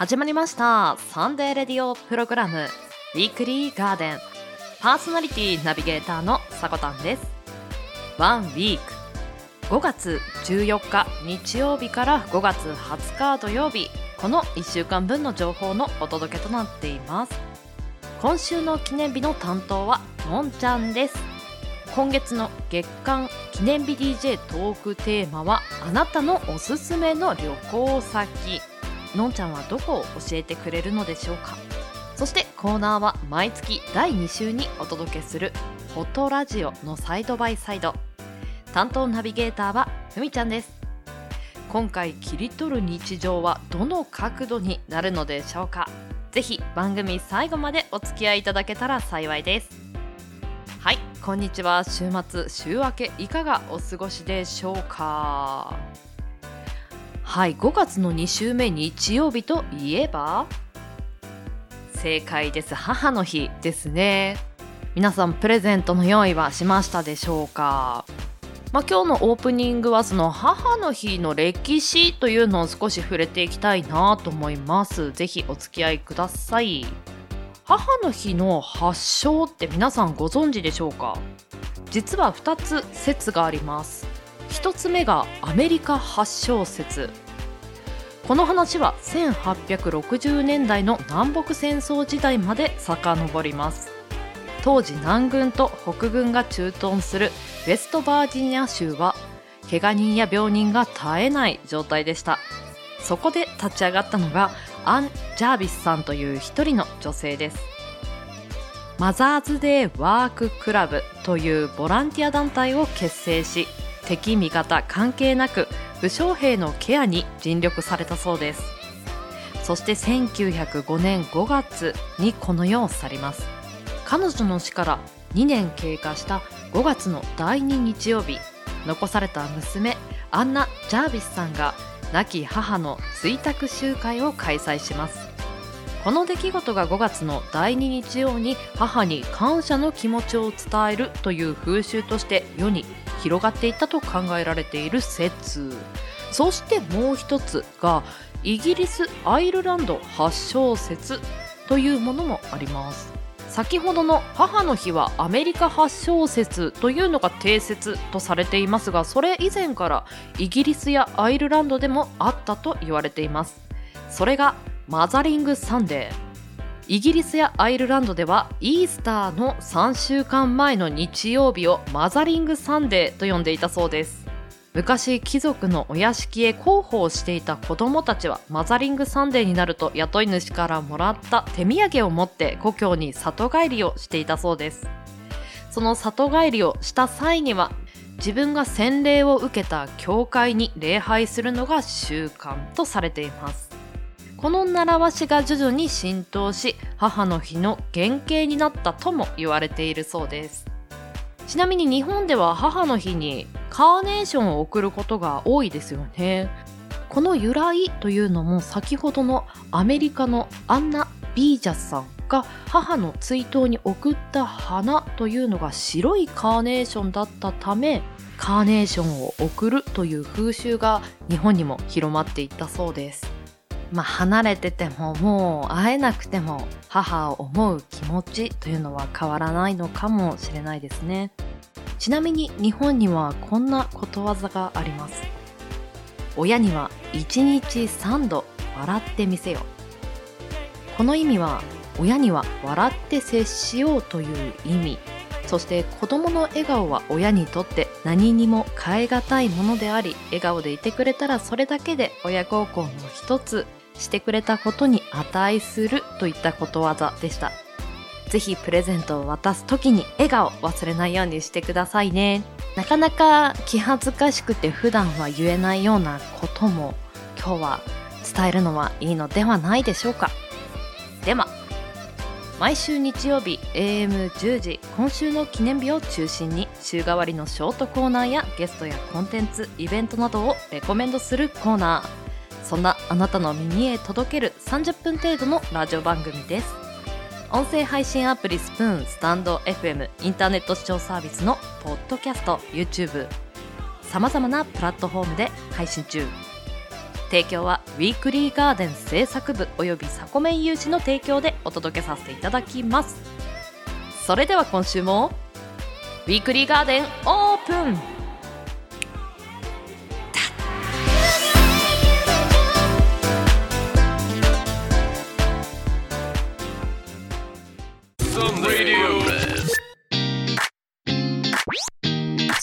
始まりました。サンデーレディオプログラム。ウィークリーガーデン。パーソナリティナビゲーターのさこたんです。ワンウィーク。5月14日日曜日から5月20日土曜日。この1週間分の情報のお届けとなっています。今週の記念日の担当はのんちゃんです。今月の月間記念日 DJ トークテーマはあなたのおすすめの旅行先。のんちゃんはどこを教えてくれるのでしょうか？そしてコーナーは毎月第2週にお届けする「フォトラジオ」のサイドバイサイド。担当ナビゲーターはふみちゃんです。今回切り取る日常はどの角度になるのでしょうか？ぜひ番組最後までお付き合いいただけたら幸いです。はいこんにちは。週末週明けいかがお過ごしでしょうか？はい5月の2週目日曜日といえば正解です。母の日ですね。皆さんプレゼントの用意はしましたでしょうか？まあ、今日のオープニングはその母の日の歴史というのを少し触れていきたいなと思います。ぜひお付き合いください。母の日の発祥って皆さんご存知でしょうか？実は2つ説があります。1つ目がアメリカ発祥説。この話は1860年代の南北戦争時代まで遡ります。当時南軍と北軍が駐屯するウェストバージニア州は怪我人や病人が絶えない状態でした。そこで立ち上がったのがアン・ジャービスさんという一人の女性です。マザーズデーワーククラブというボランティア団体を結成し敵味方関係なく武将兵のケアに尽力されたそうです。そして1905年5月にこの世を去ります。彼女の死から2年経過した5月の第2日曜日残された娘アンナ・ジャービスさんが亡き母の追悼集会を開催します。この出来事が5月の第2日曜に母に感謝の気持ちを伝えるという風習として世に広がっていったと考えられている説。そしてもう一つがイギリス・アイルランド発祥説というものもあります。先ほどの母の日はアメリカ発祥説というのが定説とされていますがそれ以前からイギリスやアイルランドでもあったと言われています。それがマザリングサンデー。イギリスやアイルランドではイースターの3週間前の日曜日をマザリングサンデーと呼んでいたそうです。昔貴族のお屋敷へ広報していた子供たちはマザリングサンデーになると雇い主からもらった手土産を持って故郷に里帰りをしていたそうです。その里帰りをした際には自分が洗礼を受けた教会に礼拝するのが習慣とされています。この習わしが徐々に浸透し母の日の原型になったとも言われているそうです。ちなみに日本では母の日にカーネーションを贈ることが多いですよね。この由来というのも先ほどのアメリカのアンナ・ビージャスさんが母の追悼に贈った花というのが白いカーネーションだったためカーネーションを贈るという風習が日本にも広まっていったそうです。まあ、離れててももう会えなくても母を思う気持ちというのは変わらないのかもしれないですね。ちなみに日本にはこんなことわざがあります。親には1日3度笑ってみせよ。この意味は親には笑って接しようという意味。そして子供の笑顔は親にとって何にも代え難いものであり笑顔でいてくれたらそれだけで親孝行の一つ。してくれたことに値するといったことわざでした。ぜひプレゼントを渡す時に笑顔忘れないようにしてくださいね。なかなか気恥ずかしくて普段は言えないようなことも今日は伝えるのはいいのではないでしょうか。では、毎週日曜日 AM10 時今週の記念日を中心に週替わりのショートコーナーやゲストやコンテンツイベントなどをレコメンドするコーナーそんなあなたの耳へ届ける30分程度のラジオ番組です。音声配信アプリスプーンスタンド FM インターネット視聴サービスのポッドキャスト YouTube さまざまなプラットフォームで配信中。提供はウィークリーガーデン制作部およびサコメン有志の提供でお届けさせていただきます。それでは今週もウィークリーガーデンオープン。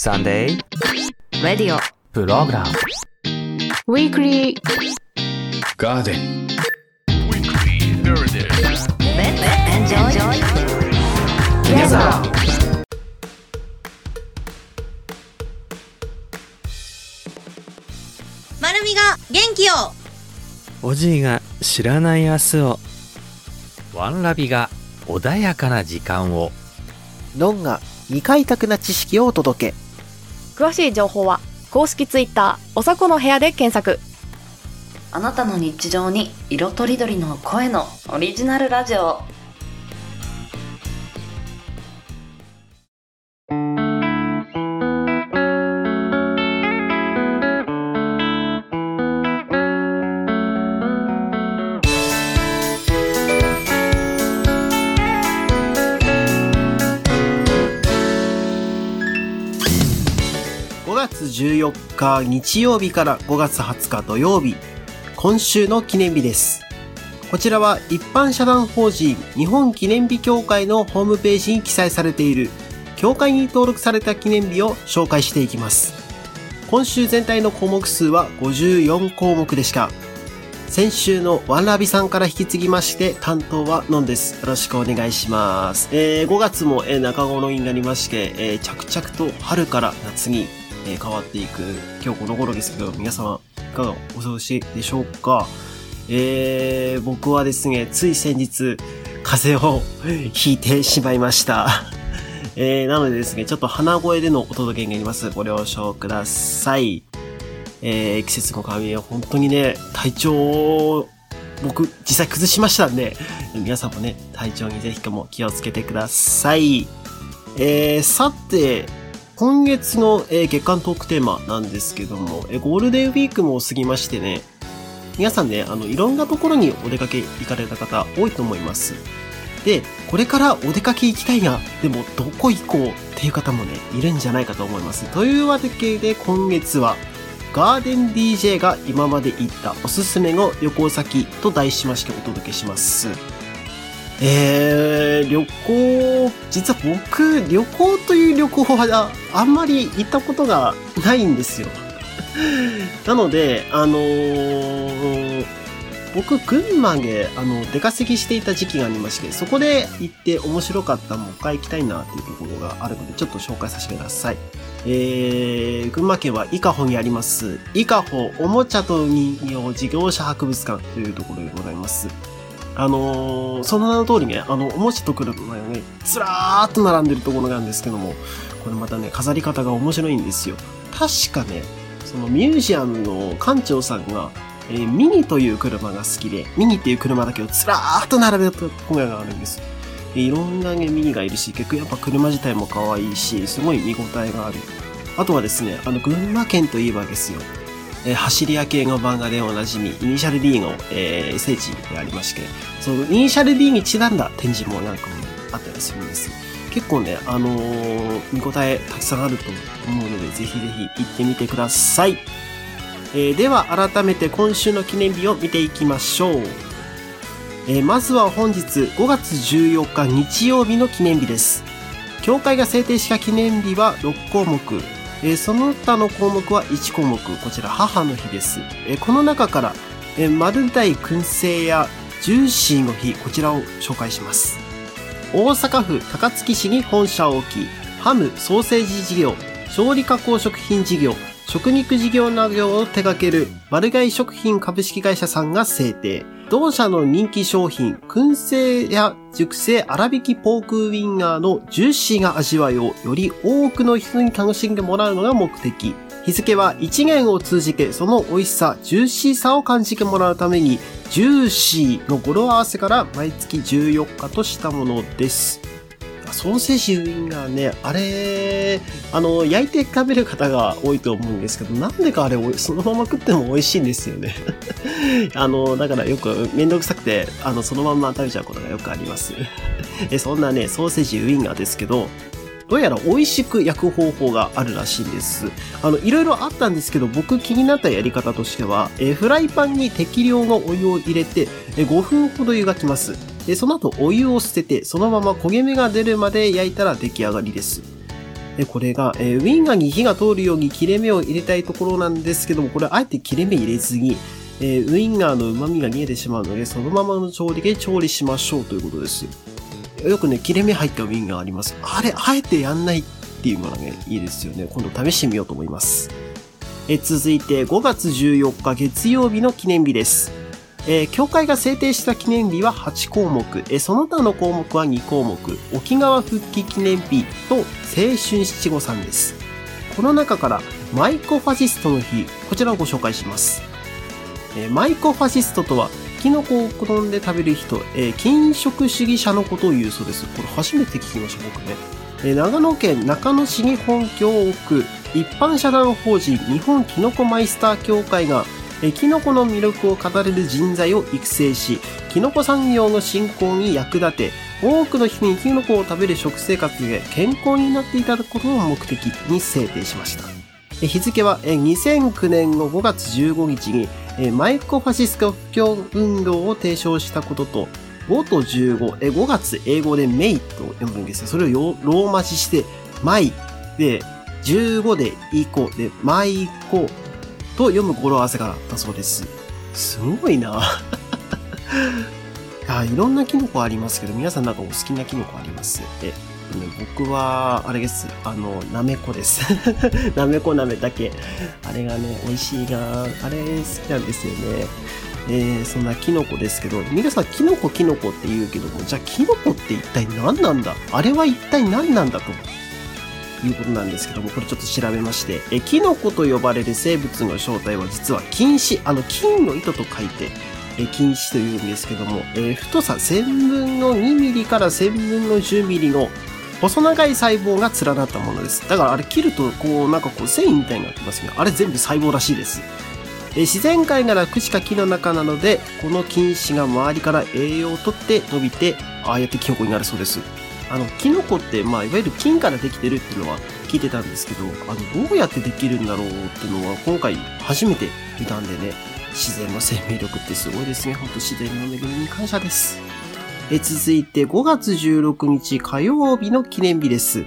サンデーレディオプログラム Weekly. Garden. Together まるみが元気をおじいが知らない明日を。ワンラビが穏やかな時間を。ノンが未開拓な知識をお届け。詳しい情報は公式ツイッターおさこの部屋で検索。あなたの日常に色とりどりの声のオリジナルラジオ。14日日曜日から5月20日土曜日、今週の記念日です。こちらは一般社団法人日本記念日協会のホームページに記載されている協会に登録された記念日を紹介していきます。今週全体の項目数は54項目でした。先週のワンラビさんから引き継ぎまして担当はノンです。よろしくお願いします。えー5月も、えー中頃になりまして、えー着々と春から夏に、えー変わっていく今日この頃ですけど、皆様いかがお過ごしでしょうか？えー、僕はですね、つい先日、風邪をひいてしまいました。えー、なのでですね、ちょっと鼻声でのお届けになります。ご了承ください。えー、季節の変わり目は本当にね、体調を僕実際崩しましたんで、皆さんもね、体調にぜひとも気をつけてください。えー、さて、今月の、えー月間トークテーマなんですけども、えーゴールデンウィークも過ぎましてね、皆さんね、あの、いろんなところにお出かけ行かれた方多いと思います。で、これからお出かけ行きたいな、でもどこ行こうっていう方もね、いるんじゃないかと思います。というわけで今月は、ガーデン DJ が今まで行ったおすすめの旅行先と題しましてお届けします。えー、旅行、実は僕、旅行という旅行はあんまり行ったことがないんですよ。なので、あのー僕、群馬で、あの、出稼ぎしていた時期がありまして、そこで行って面白かった、もう一回行きたいなっていうところがあるので、ちょっと紹介させてください。えー、群馬県は伊香保にあります、伊香保おもちゃと人形事業者博物館というところでございます。あのーその名の通りね、あの、おもちゃと来るのがね、ずらーっと並んでるところなんですけども、これまたね、飾り方が面白いんですよ。確かね、そのミュージアムの館長さんが、えーミニという車が好きで、ミニっていう車だけをずらーっと並べたところがあるんです。いろんなね、ミニがいるし、結局やっぱ車自体も可愛いし、すごい見応えがある。あとはですね、あの、群馬県といえばですよ、えー走り屋系の漫画でおなじみ、イニシャル D の、えー聖地でありまして、そのイニシャル D にちなんだ展示もなんかもあったりするんです。結構ね、あのー見応えたくさんあると思うので、ぜひぜひ行ってみてください。えーでは改めて今週の記念日を見ていきましょう。えーまずは本日5月14日日曜日の記念日です。協会が制定した記念日は6項目。えーその他の項目は1項目。こちら母の日です。えーこの中から、えー、丸大燻製やジューシーの日、こちらを紹介します。大阪府高槻市に本社を置き、ハム・ソーセージ事業、調理加工食品事業、食肉事業などを手掛ける丸貝食品株式会社さんが制定。同社の人気商品、燻製や熟成粗挽きポークウィンガーのジューシーな味わいをより多くの人に楽しんでもらうのが目的。日付は1年を通じてその美味しさ、ジューシーさを感じてもらうために、ジューシーの語呂合わせから毎月14日としたものです。ソーセージウインナーね、あれ、あの、焼いて食べる方が多いと思うんですけど、なんでかあれ、そのまま食っても美味しいんですよね。あの、だからよくめんどくさくて、あの、そのまま食べちゃうことがよくあります。えそんなね、ソーセージウインナーですけど、どうやら美味しく焼く方法があるらしいんです。あの、いろいろあったんですけど、僕気になったやり方としては、えフライパンに適量のお湯を入れて、え5分ほど湯がきます。で、その後お湯を捨てて、そのまま焦げ目が出るまで焼いたら出来上がりです。で、これが、えーウィンガーに火が通るように切れ目を入れたいところなんですけども、これあえて切れ目入れずに、えーウィンガーの旨味が逃げてしまうので、そのままの調理で調理しましょうということです。よくね、切れ目入ったウィンガーあります。あれ、あえてやんないっていうのがね、いいですよね。今度試してみようと思います。え続いて5月14日月曜日の記念日です。えー教会が制定した記念日は8項目、えーその他の項目は2項目、沖縄復帰記念日と青春七五三です。この中からマイコファシストの日、こちらをご紹介します。えーマイコファシストとは、キノコを好んで食べる人、えー禁食主義者のことを言うそうです。これ初めて聞きました、僕ね。えー長野県中野市に本拠を置く一般社団法人日本キノコマイスター協会が、キノコの魅力を語れる人材を育成し、キノコ産業の振興に役立て、多くの人にキノコを食べる食生活で健康になっていただくことを目的に制定しました。日付は2009年の5月15日にマイコファシスト布教運動を提唱したことと、5と15、5月英語でメイと読むんですよ。それをローマ字して、マイで、15でイコで、マイコと読む語呂合わせがあったそうです。すごいな あいろんなキノコありますけど、皆さんなんかお好きなキノコあります？え、ね僕は、あれです。あの、なめこです。なめこなめだけ。あれがね、美味しいなあれ好きなんですよね。えー、そんなキノコですけど、皆さんキノコキノコって言うけども、じゃあキノコって一体何なんだ？あれは一体何なんだということなんですけども、これちょっと調べまして、え、キノコと呼ばれる生物の正体は実は金糸、あの金の糸と書いて、え金糸というんですけども、え太さ1000分の2ミリから1000分の10ミリの細長い細胞が連なったものです。だからあれ切るとこうなんかこう繊維みたいになってますね。あれ全部細胞らしいです。え自然界なら朽ちか木の中なので、この菌糸が周りから栄養を取って伸びて、ああやってキノコになるそうです。あの、キノコって、まあ、いわゆる菌からできてるっていうのは聞いてたんですけど、あの、どうやってできるんだろうっていうのは今回初めて見たんでね、自然の生命力ってすごいですね。ほんと自然の恵みに感謝です。え続いて5月16日火曜日の記念日です。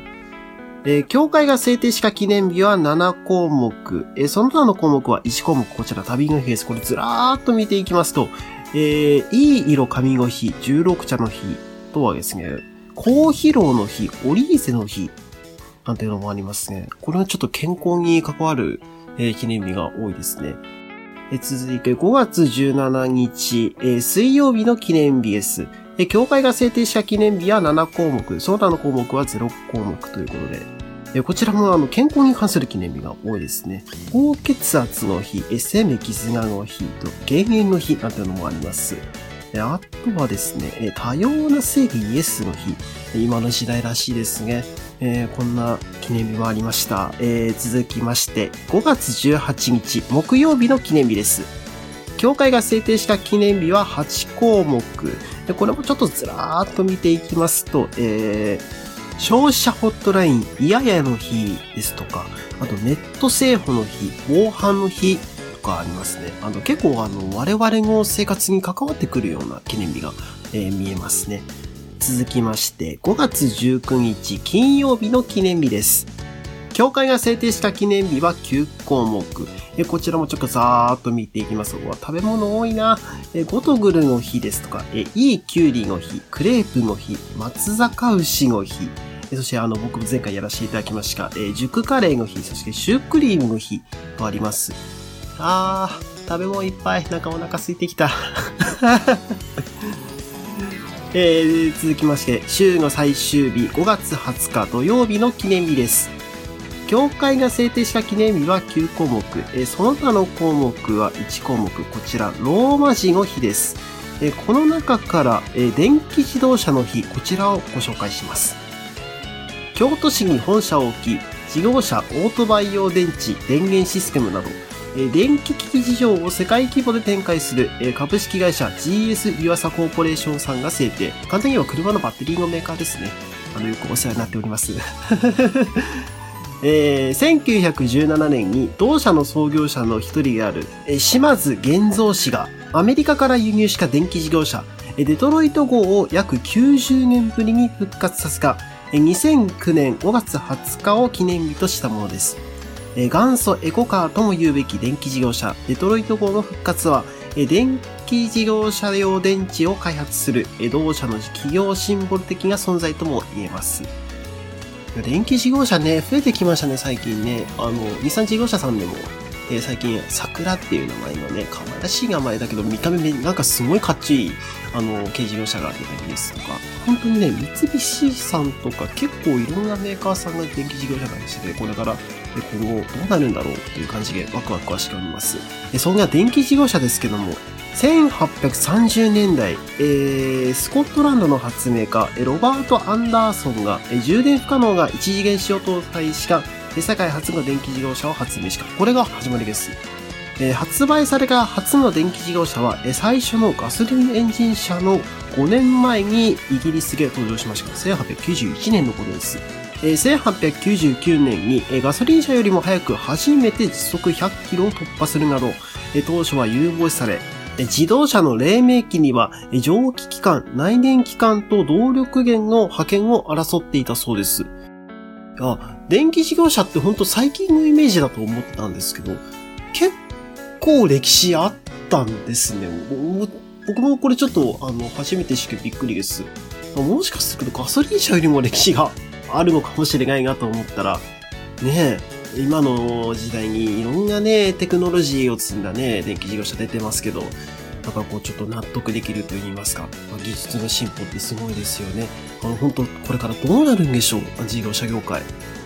えー教会が制定した記念日は7項目。えーその他の項目は1項目。こちら旅の日です。これずらーっと見ていきますと、えーいい色神の日、16茶の日とはですね、高疲労の日、オリーゼの日、なんていうのもありますね。これはちょっと健康に関わる、えー記念日が多いですね。え続いて5月17日、えー水曜日の記念日です。えー教会が制定した記念日は7項目、その他の項目は0項目ということで、えこちらもあの健康に関する記念日が多いですね。高血圧の日、えー生命絆の日と減塩の日なんていうのもあります。あとはですね、多様な正義イエスの日、今の時代らしいですね。えーこんな記念日もありました。えー続きまして、5月18日、木曜日の記念日です。教会が制定した記念日は8項目。これもちょっとずらーっと見ていきますと、えー消費者ホットライン、いややの日ですとか、あとネット製法の日、防犯の日かありますね。あの結構あの我々の生活に関わってくるような記念日が、えー見えますね。続きまして、5月19日金曜日の記念日です。教会が制定した記念日は9項目。えこちらもちょっとざーっと見ていきます。うわ食べ物多いな。えゴトグルの日ですとか、えいいキュウリの日、クレープの日、松坂牛の日、そしてあの、僕も前回やらせていただきました、え熟カレーの日、そしてシュークリームの日とあります。あー、食べ物いっぱい。なんかお腹空いてきた。えー続きまして、週の最終日、5月20日土曜日の記念日です。教会が制定した記念日は9項目、えーその他の項目は1項目、こちら、ローマ字の日です。えーこの中から、えー電気自動車の日、こちらをご紹介します。京都市に本社を置き、自動車、オートバイ用電池、電源システムなど、電気機器事情を世界規模で展開する、株式会社 GS 湯浅コーポレーションさんが制定。簡単に言えば車のバッテリーのメーカーですね。あの、よくお世話になっております。えー1917年に同社の創業者の一人である、えー島津玄三氏がアメリカから輸入した電気事業者、えーデトロイト号を約90年ぶりに復活させた、えー2009年5月20日を記念日としたものです。え元祖エコカーとも言うべき電気事業者、デトロイト号の復活は、え電気自動車用電池を開発する、え同社の企業シンボル的な存在とも言えます。電気事業者ね、増えてきましたね、最近ね。あの、日産事業者さんでも、えー最近、桜っていう名前のね、可愛らしい名前だけど、見た目め、なんかすごいかっちい、あの、軽自動車が出たりですとか、本当にね、三菱さんとか結構いろんなメーカーさんが電気事業者がしてて、これから、え今後どうなるんだろうっていう感じでワクワクはしております。えそんな電気事業者ですけども、1830年代、えースコットランドの発明家、えロバート・アンダーソンが、え充電不可能が一次元子を搭載した、え世界初の電気自動車を発明した。これが始まりです。えー発売された初の電気自動車は、えー最初のガソリンエンジン車の5年前にイギリスで登場しました。1891年のことです。え1899年に、えガソリン車よりも早く初めて時速100キロを突破するなど、え当初は有望視され、自動車の黎明期には、蒸気機関、内燃機関と動力源の派遣を争っていたそうです。あ、電気事業者ってほんと最近のイメージだと思ったんですけど、結構歴史あったんですね。僕もこれちょっと、あの、初めて知ってびっくりです。もしかするとガソリン車よりも歴史があるのかもしれないなと思ったら、ね、今の時代にいろんなね、テクノロジーを積んだね、電気事業者出てますけど、なんかこうちょっと納得できると言いますか、ま技術の進歩ってすごいですよね。あの、本当これからどうなるんでしょう事業者業界。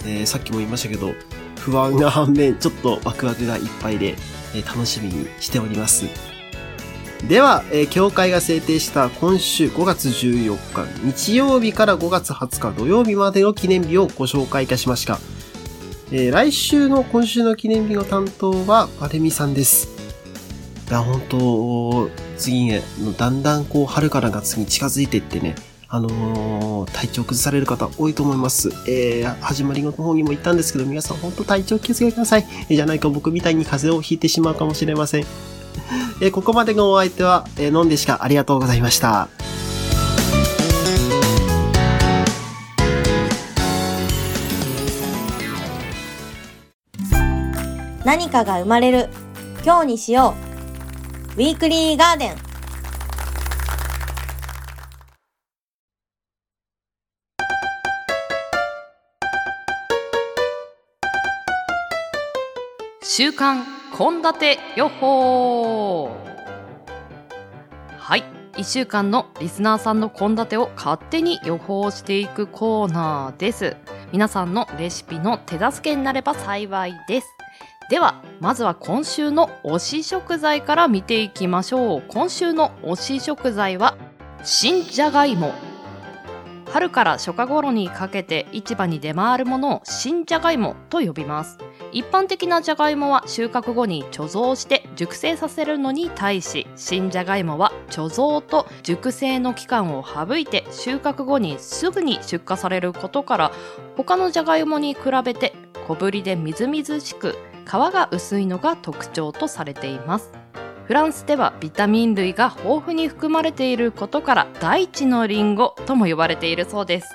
えーさっきも言いましたけど、不安が反面、ちょっとワクワクがいっぱいで、えー楽しみにしております。では、えー協会が制定した今週5月14日日曜日から5月20日土曜日までの記念日をご紹介いたしました。えー来週の今週の記念日の担当はパレミさんです。いや、本当次ね、だんだんこう春から夏に近づいていってね、あのー体調崩される方多いと思います。えー、始まりの方にも言ったんですけど、皆さん本当体調気をつけてください。じゃないか僕みたいに風邪をひいてしまうかもしれません。えーここまでのお相手は、えー、飲んでしかありがとうございました。何かが生まれる。今日にしよう。ウィークリーガーデン。週刊献立予報。はい。1週間のリスナーさんの献立を勝手に予報していくコーナーです。皆さんのレシピの手助けになれば幸いです。ではまずは今週の推し食材から見ていきましょう。今週の推し食材は新じゃがいも。春から初夏頃にかけて市場に出回るものを新じゃがいもと呼びます。一般的なじゃがいもは収穫後に貯蔵して熟成させるのに対し新じゃがいもは貯蔵と熟成の期間を省いて収穫後にすぐに出荷されることから他のじゃがいもに比べて小ぶりでみずみずしく皮が薄いのが特徴とされています。フランスではビタミン類が豊富に含まれていることから大地のリンゴとも呼ばれているそうです。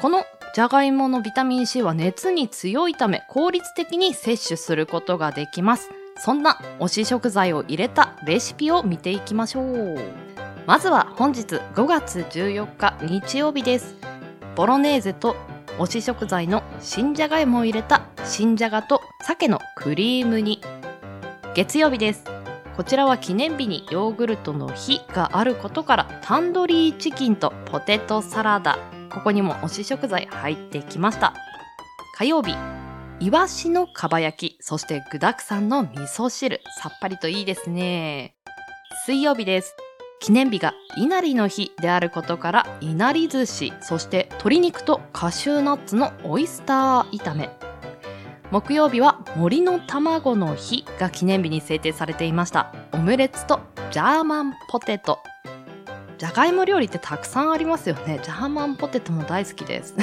このじゃがいものビタミン C は熱に強いため効率的に摂取することができます。そんな推し食材を入れたレシピを見ていきましょう。まずは本日5月14日日曜日です。ボロネーゼと推し食材の新じゃがいもを入れた新じゃがと鮭のクリーム煮。月曜日です。こちらは記念日にヨーグルトの日があることからタンドリーチキンとポテトサラダ。ここにも推し食材入ってきました。火曜日イワシのかば焼きそして具沢山の味噌汁。さっぱりといいですね。水曜日です。記念日が稲荷の日であることから稲荷寿司そして鶏肉とカシューナッツのオイスター炒め。木曜日は森の卵の日が記念日に制定されていました。オムレツとジャーマンポテト。じゃがいも料理ってたくさんありますよね。ジャーマンポテトも大好きです。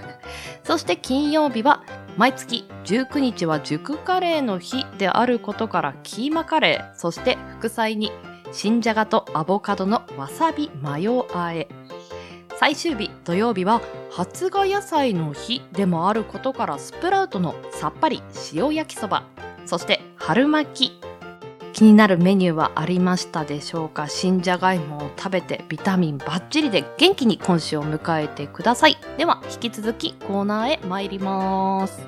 そして金曜日は毎月19日は熟カレーの日であることからキーマカレー。そして副菜に新じゃがとアボカドのわさびマヨあえ。最終日土曜日は発芽野菜の日でもあることからスプラウトのさっぱり塩焼きそば。そして春巻き。気になるメニューはありましたでしょうか？新じゃがいもを食べてビタミンバッチリで元気に今週を迎えてください。では引き続きコーナーへ参ります。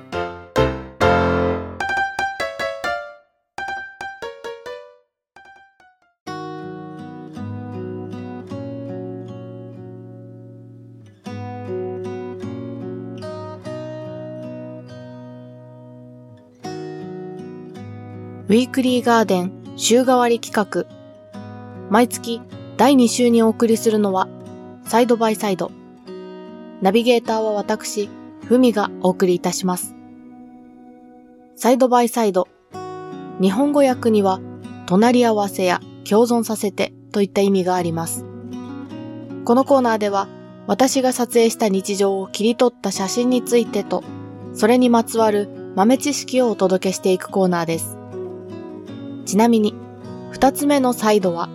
ウィークリーガーデン週替わり企画。毎月第2週にお送りするのは、サイドバイサイド。ナビゲーターは私、ふみがお送りいたします。サイドバイサイド。日本語訳には、隣り合わせや共存させてといった意味があります。このコーナーでは、私が撮影した日常を切り取った写真についてと、それにまつわる豆知識をお届けしていくコーナーです。ちなみに、二つ目のサイドは、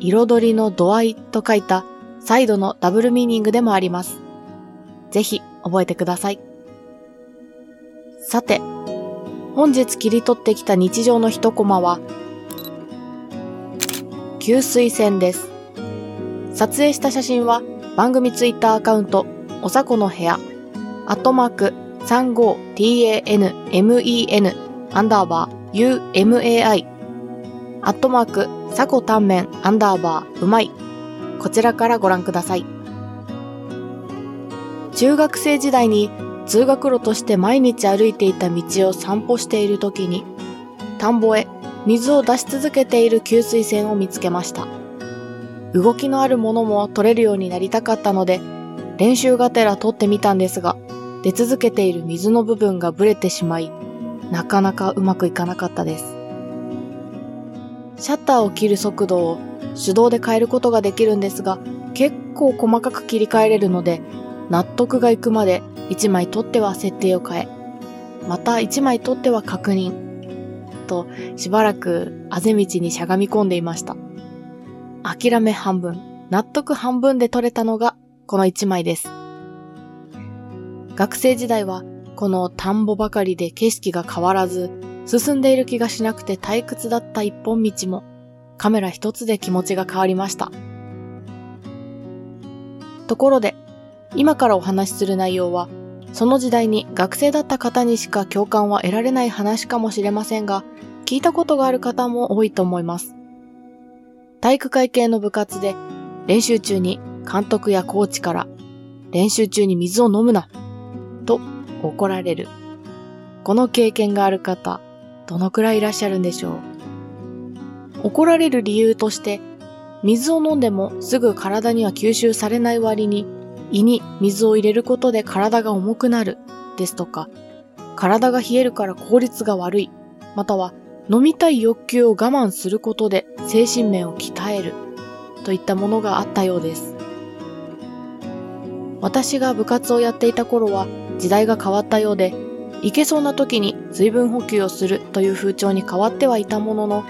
彩りの度合いと書いたサイドのダブルミーニングでもあります。ぜひ覚えてください。さて、本日切り取ってきた日常の一コマは、給水栓です。撮影した写真は番組ツイッターアカウント、おさこの部屋、アットマーク 35tanmen アンダーバー umai アットマーク、さこタンメン、アンダーバー、うまい。こちらからご覧ください。中学生時代に通学路として毎日歩いていた道を散歩している時に、田んぼへ水を出し続けている給水栓を見つけました。動きのあるものも取れるようになりたかったので、練習がてら取ってみたんですが、出続けている水の部分がブレてしまい、なかなかうまくいかなかったです。シャッターを切る速度を手動で変えることができるんですが、結構細かく切り替えれるので、納得がいくまで1枚取っては設定を変え、また1枚取っては確認、としばらくあぜ道にしゃがみ込んでいました。諦め半分、納得半分で取れたのがこの1枚です。学生時代はこの田んぼばかりで景色が変わらず、進んでいる気がしなくて退屈だった一本道もカメラ一つで気持ちが変わりました。ところで、今からお話しする内容は、その時代に学生だった方にしか共感は得られない話かもしれませんが、聞いたことがある方も多いと思います。体育会系の部活で練習中に監督やコーチから練習中に水を飲むなと怒られる。この経験がある方、どのくらいいらっしゃるんでしょう？怒られる理由として、水を飲んでもすぐ体には吸収されない割に、胃に水を入れることで体が重くなるですとか、体が冷えるから効率が悪い、または飲みたい欲求を我慢することで精神面を鍛えるといったものがあったようです。私が部活をやっていた頃は時代が変わったようで、行けそうな時に水分補給をするという風潮に変わってはいたものの、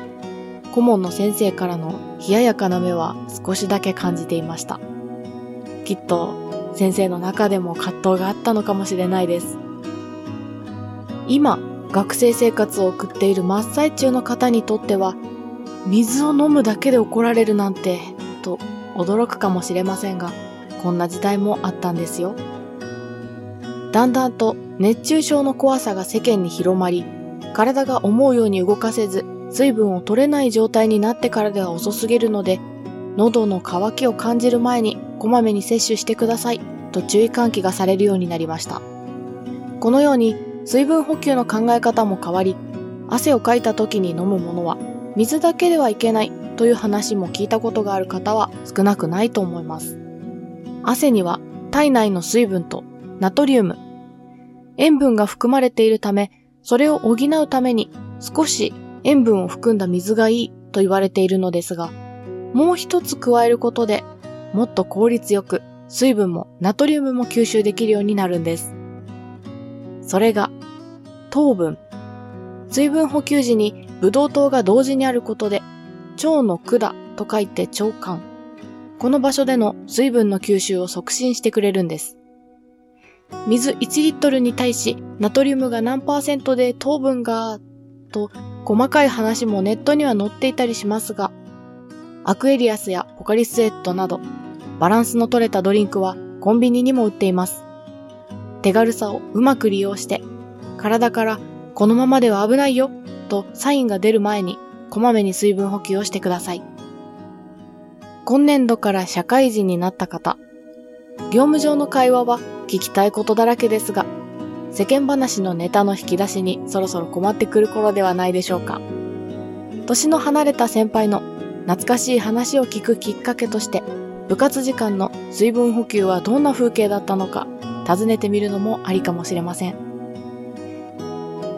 顧問の先生からの冷ややかな目は少しだけ感じていました。きっと先生の中でも葛藤があったのかもしれないです。今、学生生活を送っている真っ最中の方にとっては、水を飲むだけで怒られるなんて、と驚くかもしれませんが、こんな時代もあったんですよ。だんだんと熱中症の怖さが世間に広まり、体が思うように動かせず、水分を取れない状態になってからでは遅すぎるので、喉の渇きを感じる前にこまめに摂取してくださいと注意喚起がされるようになりました。このように水分補給の考え方も変わり、汗をかいた時に飲むものは水だけではいけないという話も聞いたことがある方は少なくないと思います。汗には体内の水分とナトリウム、塩分が含まれているため、それを補うために少し塩分を含んだ水がいいと言われているのですが、もう一つ加えることでもっと効率よく水分もナトリウムも吸収できるようになるんです。それが糖分。水分補給時にブドウ糖が同時にあることで腸の管と書いて腸管。この場所での水分の吸収を促進してくれるんです。水1リットルに対しナトリウムが何パーセントで糖分が、と細かい話もネットには載っていたりしますが、アクエリアスやポカリスエットなどバランスの取れたドリンクはコンビニにも売っています。手軽さをうまく利用して、体からこのままでは危ないよとサインが出る前にこまめに水分補給をしてください。今年度から社会人になった方、業務上の会話は聞きたいことだらけですが、世間話のネタの引き出しにそろそろ困ってくる頃ではないでしょうか。年の離れた先輩の懐かしい話を聞くきっかけとして、部活時間の水分補給はどんな風景だったのか、尋ねてみるのもありかもしれません。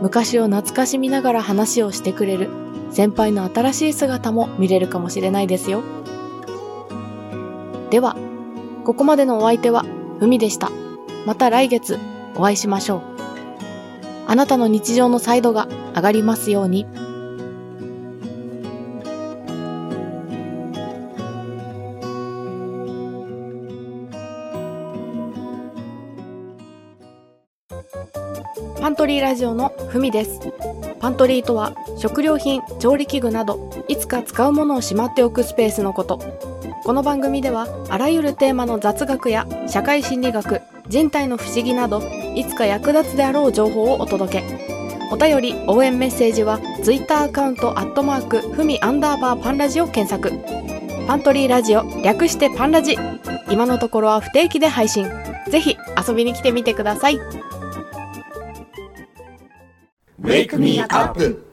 昔を懐かしみながら話をしてくれる先輩の新しい姿も見れるかもしれないですよ。では、ここまでのお相手はふみでした。また来月お会いしましょう。あなたの日常のサイドが上がりますように。パントリーラジオのふみです。パントリーとは食料品、調理器具などいつか使うものをしまっておくスペースのこと。この番組ではあらゆるテーマの雑学や社会心理学、人体の不思議などいつか役立つであろう情報をお届け。お便り、応援メッセージは Twitter アカウントアットマークふみアンダーバーパンラジを検索。パントリーラジオ略してパンラジ。今のところは不定期で配信。ぜひ遊びに来てみてください。Wake me up!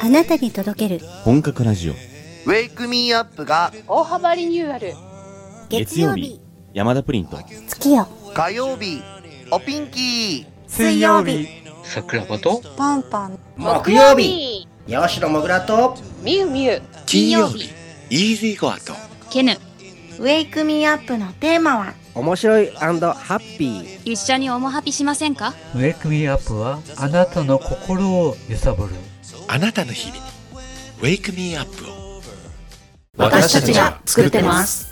あなたに届ける本格ラジオ Wake me up が大幅リニューアル。月曜日山田プリント月よ火曜日おピンキー。水曜日。桜庭と？パンパン。木曜日。吉野もぐらと？みゆみゆ。金曜日。イージーゴアと？ケヌ。ウェイクミーアップのテーマは？面白いハッピー一緒におもハピしませんか？ウェイクミーアップはあなたの心を揺さぶる。あなたの日々。にウェイクミーアップを私たちが作ってます。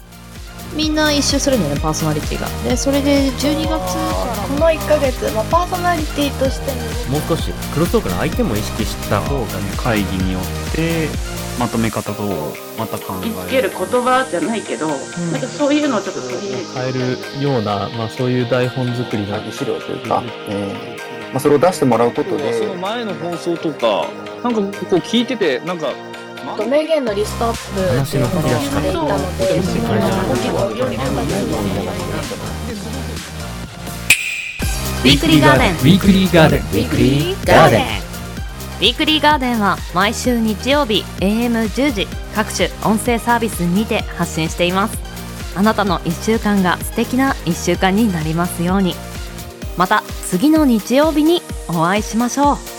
みんな一周するんだよねパーソナリティが。でそれで12月からこの1ヶ月、まあ、パーソナリティとしてもう少しクロストークの相手も意識した方がね会議によってまとめ方とまた考え言いつける言葉じゃないけど、なんかそういうのをちょっと取り入れて変えるような、まあ、そういう台本作りの資料というか、えーまあ、それを出してもらうことで。その前の放送とかなんかこう聞いててなんか名言のリストアップ話の振り出ししていたので Weekly GARDEN。Weekly GARDEN。Weekly GARDEN。Weekly GARDEN は毎週日曜日 AM10 時各種音声サービスにて発信しています。あなたの1週間が素敵な1週間になりますように。また次の日曜日にお会いしましょう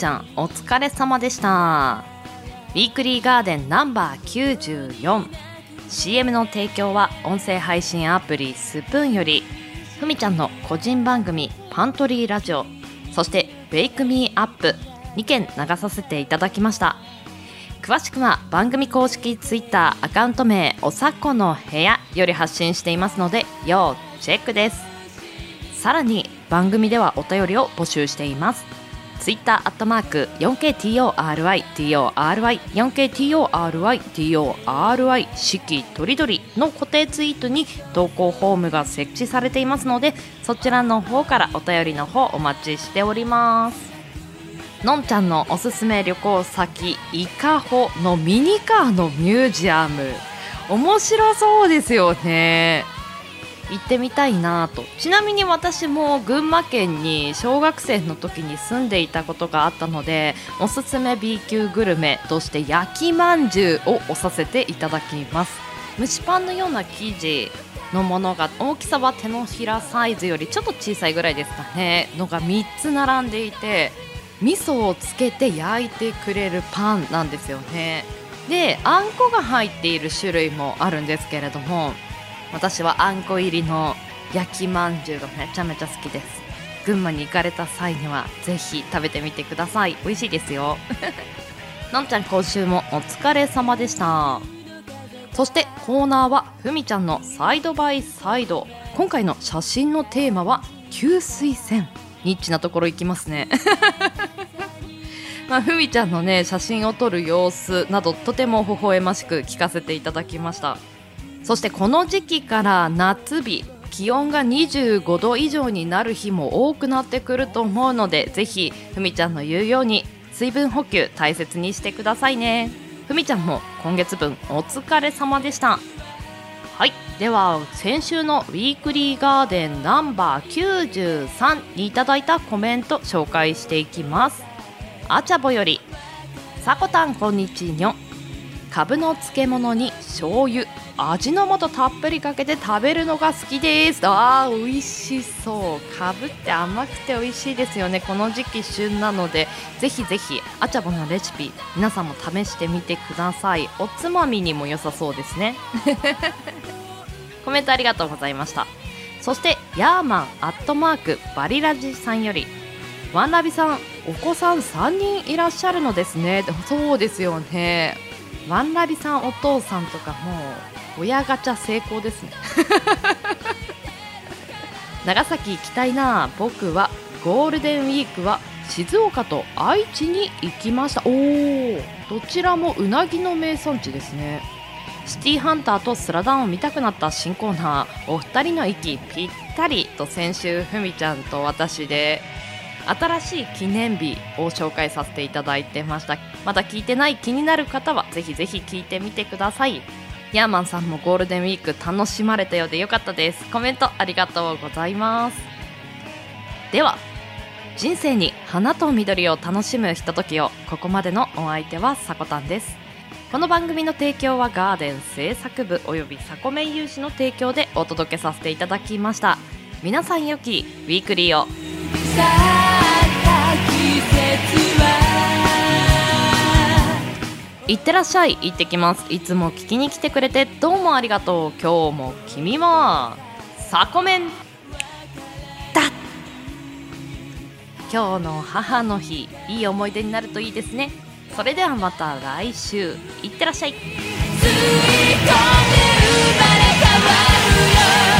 ちゃん、お疲れ様でした。ウィークリーガーデンナンバー94。CM の提供は音声配信アプリスプーンより、ふみちゃんの個人番組パントリーラジオ、そしてウェイクミーアップ2件流させていただきました。詳しくは番組公式ツイッターアカウント名おさこの部屋より発信していますので要チェックですさらに番組ではお便りを募集していますツイッターアットマーク 4KTORY-TORY-4KTORY-TORY 四季とりどりの固定ツイートに投稿フォームが設置されていますのでそちらの方からお便りの方お待ちしております。のんちゃんのおすすめ旅行先伊香保のミニカーのミュージアム。面白そうですよね。行ってみたいなと。ちなみに私も群馬県に小学生の時に住んでいたことがあったのでおすすめ B 級グルメとして焼きまんじゅうを押させていただきます。蒸しパンのような生地のものが大きさは手のひらサイズよりちょっと小さいぐらいですかね。のが3つ並んでいて味噌をつけて焼いてくれるパンなんですよね。であんこが入っている種類もあるんですけれども私はあんこ入りの焼きまんじゅうがめちゃめちゃ好きです。群馬に行かれた際にはぜひ食べてみてください。美味しいですよ。のんちゃん今週もお疲れ様でした。そしてコーナーはふみちゃんのサイドバイサイド。今回の写真のテーマは吸水線ニッチなところ行きますね。まあ、ふみちゃんのね写真を撮る様子などとても微笑ましく聞かせていただきました。そしてこの時期から夏日気温が25度以上になる日も多くなってくると思うのでぜひふみちゃんの言うように水分補給大切にしてくださいね。ふみちゃんも今月分お疲れ様でした。はいでは先週のウィークリーガーデンナンバー93にいただいたコメント紹介していきます。あちゃぼよりさこたんこんにちにょ。かぶの漬物に醤油。味の素たっぷりかけて食べるのが好きです。あー美味しそう。かぶって甘くて美味しいですよね。この時期旬なのでぜひぜひあちゃぼのレシピ皆さんも試してみてください。おつまみにも良さそうですね。コメントありがとうございました。そしてヤーマンアットマークバリラジさんよりワンラビさんお子さん3人いらっしゃるのですね。そうですよね。ワンラビさんお父さんとかもう親ガチャ成功ですね。長崎行きたいな。僕はゴールデンウィークは静岡と愛知に行きました。おおどちらもうなぎの名産地ですね。シティハンターとスラダンを見たくなった新コーナー。お二人の息ぴったりと先週ふみちゃんと私で新しい記念日を紹介させていただいてました。まだ聞いてない気になる方はぜひぜひ聞いてみてください。ヤーマンさんもゴールデンウィーク楽しまれたようでよかったです。コメントありがとうございます。では人生に花と緑を楽しむひとときをここまでのお相手はさこたんです。この番組の提供はガーデン制作部およびサコメイ有志の提供でお届けさせていただきました皆さん良きウィークリーをいってらっしゃい。行ってきます。いつも聞きに来てくれてどうもありがとう。今日も君もサコメン。だ今日の母の日。いい思い出になるといいですね。それではまた来週。いってらっしゃい。吸い込んで生まれ変わるよ。